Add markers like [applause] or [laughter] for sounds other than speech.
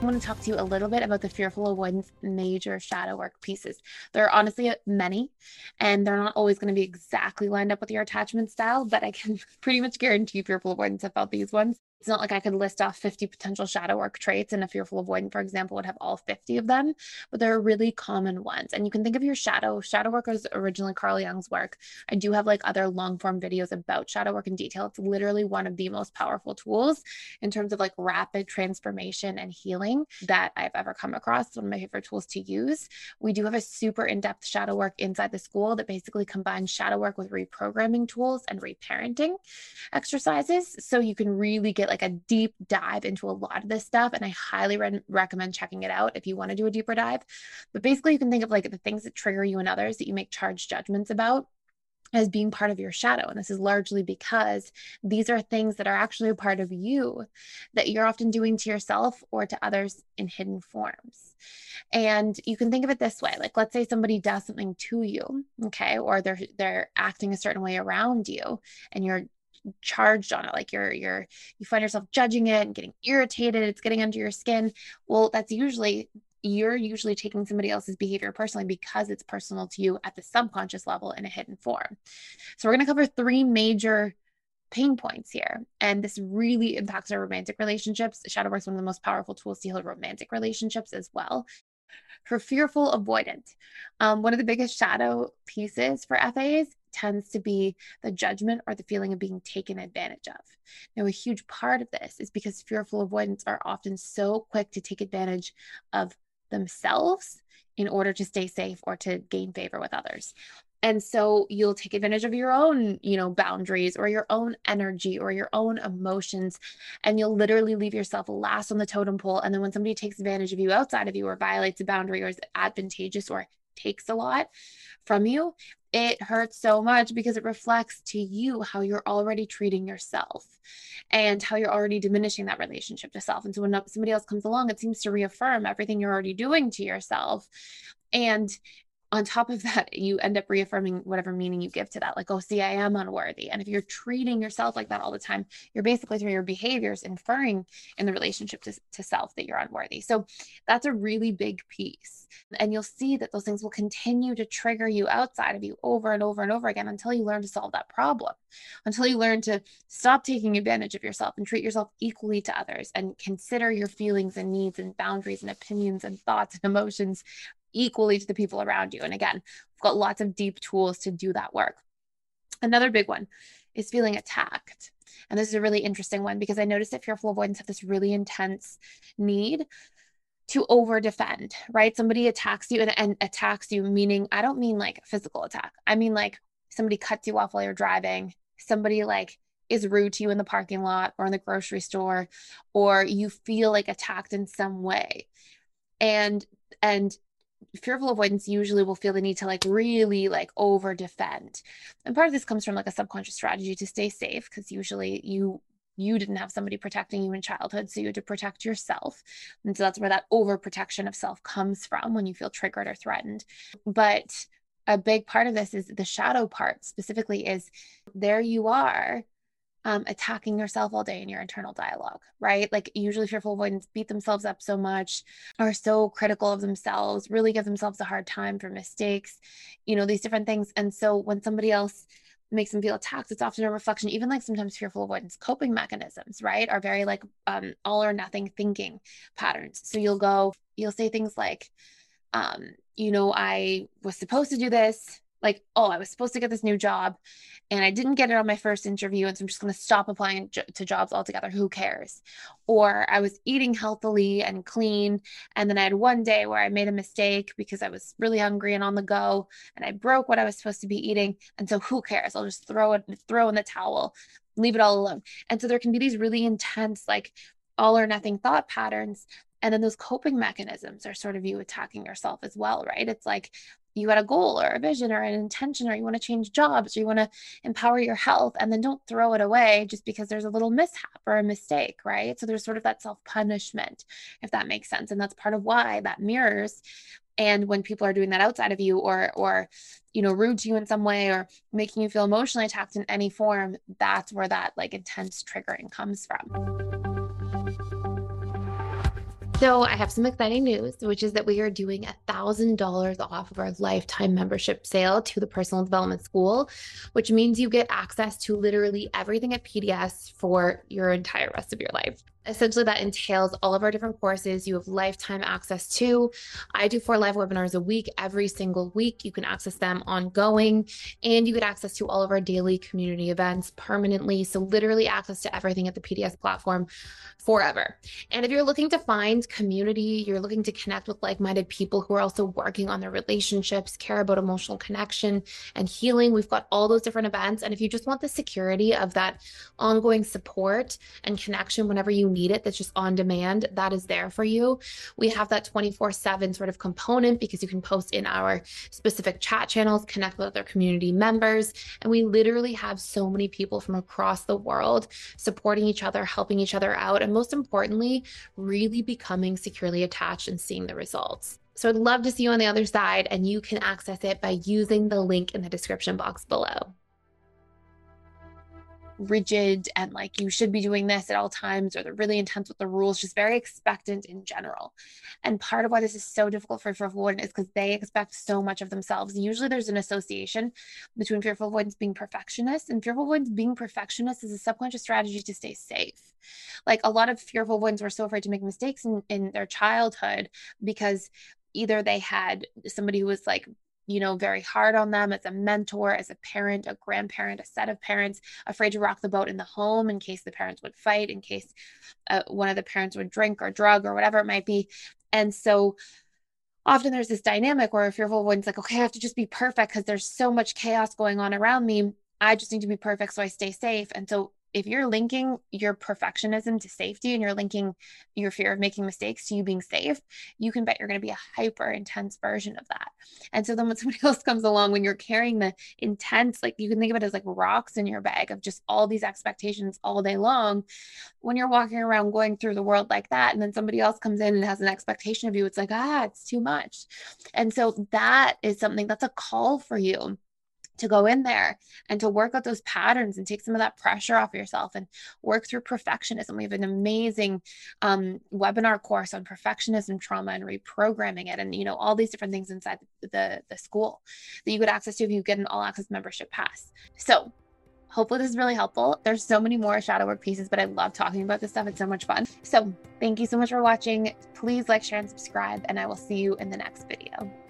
I want to talk to you a little bit about the fearful avoidance major shadow work pieces. There are honestly many, and they're not always going to be exactly lined up with your attachment style, but I can [laughs] pretty much guarantee fearful avoidance about these ones. It's not like I could list off 50 potential shadow work traits and a fearful avoidant, for example, would have all 50 of them, but there are really common ones. And you can think of your shadow. Shadow work was originally Carl Jung's work. I do have like other long form videos about shadow work in detail. It's literally one of the most powerful tools in terms of like rapid transformation and healing that I've ever come across. It's one of my favorite tools to use. We do have a super in depth shadow work inside the school that basically combines shadow work with reprogramming tools and reparenting exercises. So you can really get like a deep dive into a lot of this stuff. And I highly re- recommend checking it out if you want to do a deeper dive. But basically, you can think of like the things that trigger you and others that you make charged judgments about as being part of your shadow. And this is largely because these are things that are actually a part of you that you're often doing to yourself or to others in hidden forms. And you can think of it this way like let's say somebody does something to you, okay, or they're they're acting a certain way around you and you're charged on it like you're you're you find yourself judging it and getting irritated it's getting under your skin well that's usually you're usually taking somebody else's behavior personally because it's personal to you at the subconscious level in a hidden form so we're going to cover three major pain points here. And this really impacts our romantic relationships. Shadow work is one of the most powerful tools to heal romantic relationships as well. For fearful avoidant, um, one of the biggest shadow pieces for FAs tends to be the judgment or the feeling of being taken advantage of. Now, a huge part of this is because fearful avoidants are often so quick to take advantage of themselves in order to stay safe or to gain favor with others. And so you'll take advantage of your own, you know, boundaries or your own energy or your own emotions. And you'll literally leave yourself last on the totem pole. And then when somebody takes advantage of you outside of you or violates a boundary or is advantageous or takes a lot from you, it hurts so much because it reflects to you how you're already treating yourself and how you're already diminishing that relationship to self. And so when somebody else comes along, it seems to reaffirm everything you're already doing to yourself. And on top of that, you end up reaffirming whatever meaning you give to that. Like, oh, see, I am unworthy. And if you're treating yourself like that all the time, you're basically through your behaviors inferring in the relationship to, to self that you're unworthy. So that's a really big piece. And you'll see that those things will continue to trigger you outside of you over and over and over again until you learn to solve that problem, until you learn to stop taking advantage of yourself and treat yourself equally to others and consider your feelings and needs and boundaries and opinions and thoughts and emotions equally to the people around you. And again, we've got lots of deep tools to do that work. Another big one is feeling attacked. And this is a really interesting one because I noticed that fearful avoidants have this really intense need to over defend, right? Somebody attacks you and, and attacks you, meaning I don't mean like physical attack. I mean like somebody cuts you off while you're driving, somebody like is rude to you in the parking lot or in the grocery store, or you feel like attacked in some way. And and fearful avoidants usually will feel the need to like really like over defend and part of this comes from like a subconscious strategy to stay safe because usually you you didn't have somebody protecting you in childhood so you had to protect yourself. And so that's where that overprotection of self comes from when you feel triggered or threatened. But a big part of this is the shadow part specifically is there you are um, attacking yourself all day in your internal dialogue, right? Like usually fearful avoidants beat themselves up so much, are so critical of themselves, really give themselves a hard time for mistakes, you know, these different things. And so when somebody else makes them feel attacked, it's often a reflection, even like sometimes fearful avoidance coping mechanisms, right? Are very like um, all or nothing thinking patterns. So you'll go, you'll say things like, um, you know, I was supposed to do this like, oh, I was supposed to get this new job and I didn't get it on my first interview. And so I'm just going to stop applying to jobs altogether. Who cares? Or I was eating healthily and clean. And then I had one day where I made a mistake because I was really hungry and on the go and I broke what I was supposed to be eating. And so who cares? I'll just throw it, throw in the towel, leave it all alone. And so there can be these really intense, like, all or nothing thought patterns. And then those coping mechanisms are sort of you attacking yourself as well, right? It's like you had a goal or a vision or an intention, or you want to change jobs, or you want to empower your health, and then don't throw it away just because there's a little mishap or a mistake, right? So there's sort of that self punishment, if that makes sense. And that's part of why that mirrors and when people are doing that outside of you or or you know rude to you in some way or making you feel emotionally attacked in any form that's where that like intense triggering comes from so I have some exciting news, which is that we are doing a thousand dollars off of our lifetime membership sale to the Personal Development School, which means you get access to literally everything at PDS for your entire rest of your life essentially that entails all of our different courses you have lifetime access to. I do four live webinars a week every single week. You can access them ongoing and you get access to all of our daily community events permanently. So literally access to everything at the pds platform forever. And if you're looking to find community you're looking to connect with like-minded people who are also working on their relationships care about emotional connection and healing we've got all those different events. And if you just want the security of that ongoing support and connection whenever you need it, that's just on demand, that is there for you. We have that 24 7 sort of component because you can post in our specific chat channels, connect with other community members. And we literally have so many people from across the world supporting each other, helping each other out, and most importantly, really becoming securely attached and seeing the results. So I'd love to see you on the other side, and you can access it by using the link in the description box below rigid and like you should be doing this at all times or they're really intense with the rules just very expectant in general. And part of why this is so difficult for fearful avoidant is because they expect so much of themselves. Usually there's an association between fearful avoidants being perfectionist and fearful avoidants being perfectionist is a subconscious strategy to stay safe. Like a lot of fearful avoidants were so afraid to make mistakes in, in their childhood because either they had somebody who was like you know, very hard on them as a mentor, as a parent, a grandparent, a set of parents, afraid to rock the boat in the home in case the parents would fight, in case uh, one of the parents would drink or drug or whatever it might be. And so often there's this dynamic where a fearful one's like, okay, I have to just be perfect because there's so much chaos going on around me. I just need to be perfect so I stay safe. And so if you're linking your perfectionism to safety and you're linking your fear of making mistakes to you being safe, you can bet you're going to be a hyper intense version of that. And so then when [laughs] somebody else comes along, when you're carrying the intense, like you can think of it as like rocks in your bag of just all these expectations all day long, when you're walking around going through the world like that, and then somebody else comes in and has an expectation of you, it's like, ah, it's too much. And so that is something that's a call for you to go in there and to work out those patterns and take some of that pressure off yourself and work through perfectionism. We have an amazing um, webinar course on perfectionism trauma and reprogramming it, and you know all these different things inside the, the, school that you get access to if you get an all access membership pass. So hopefully this is really helpful. There's so many more shadow work pieces, but I love talking about this stuff. It's so much fun. So thank you so much for watching. Please like, share, and subscribe, and I will see you in the next video.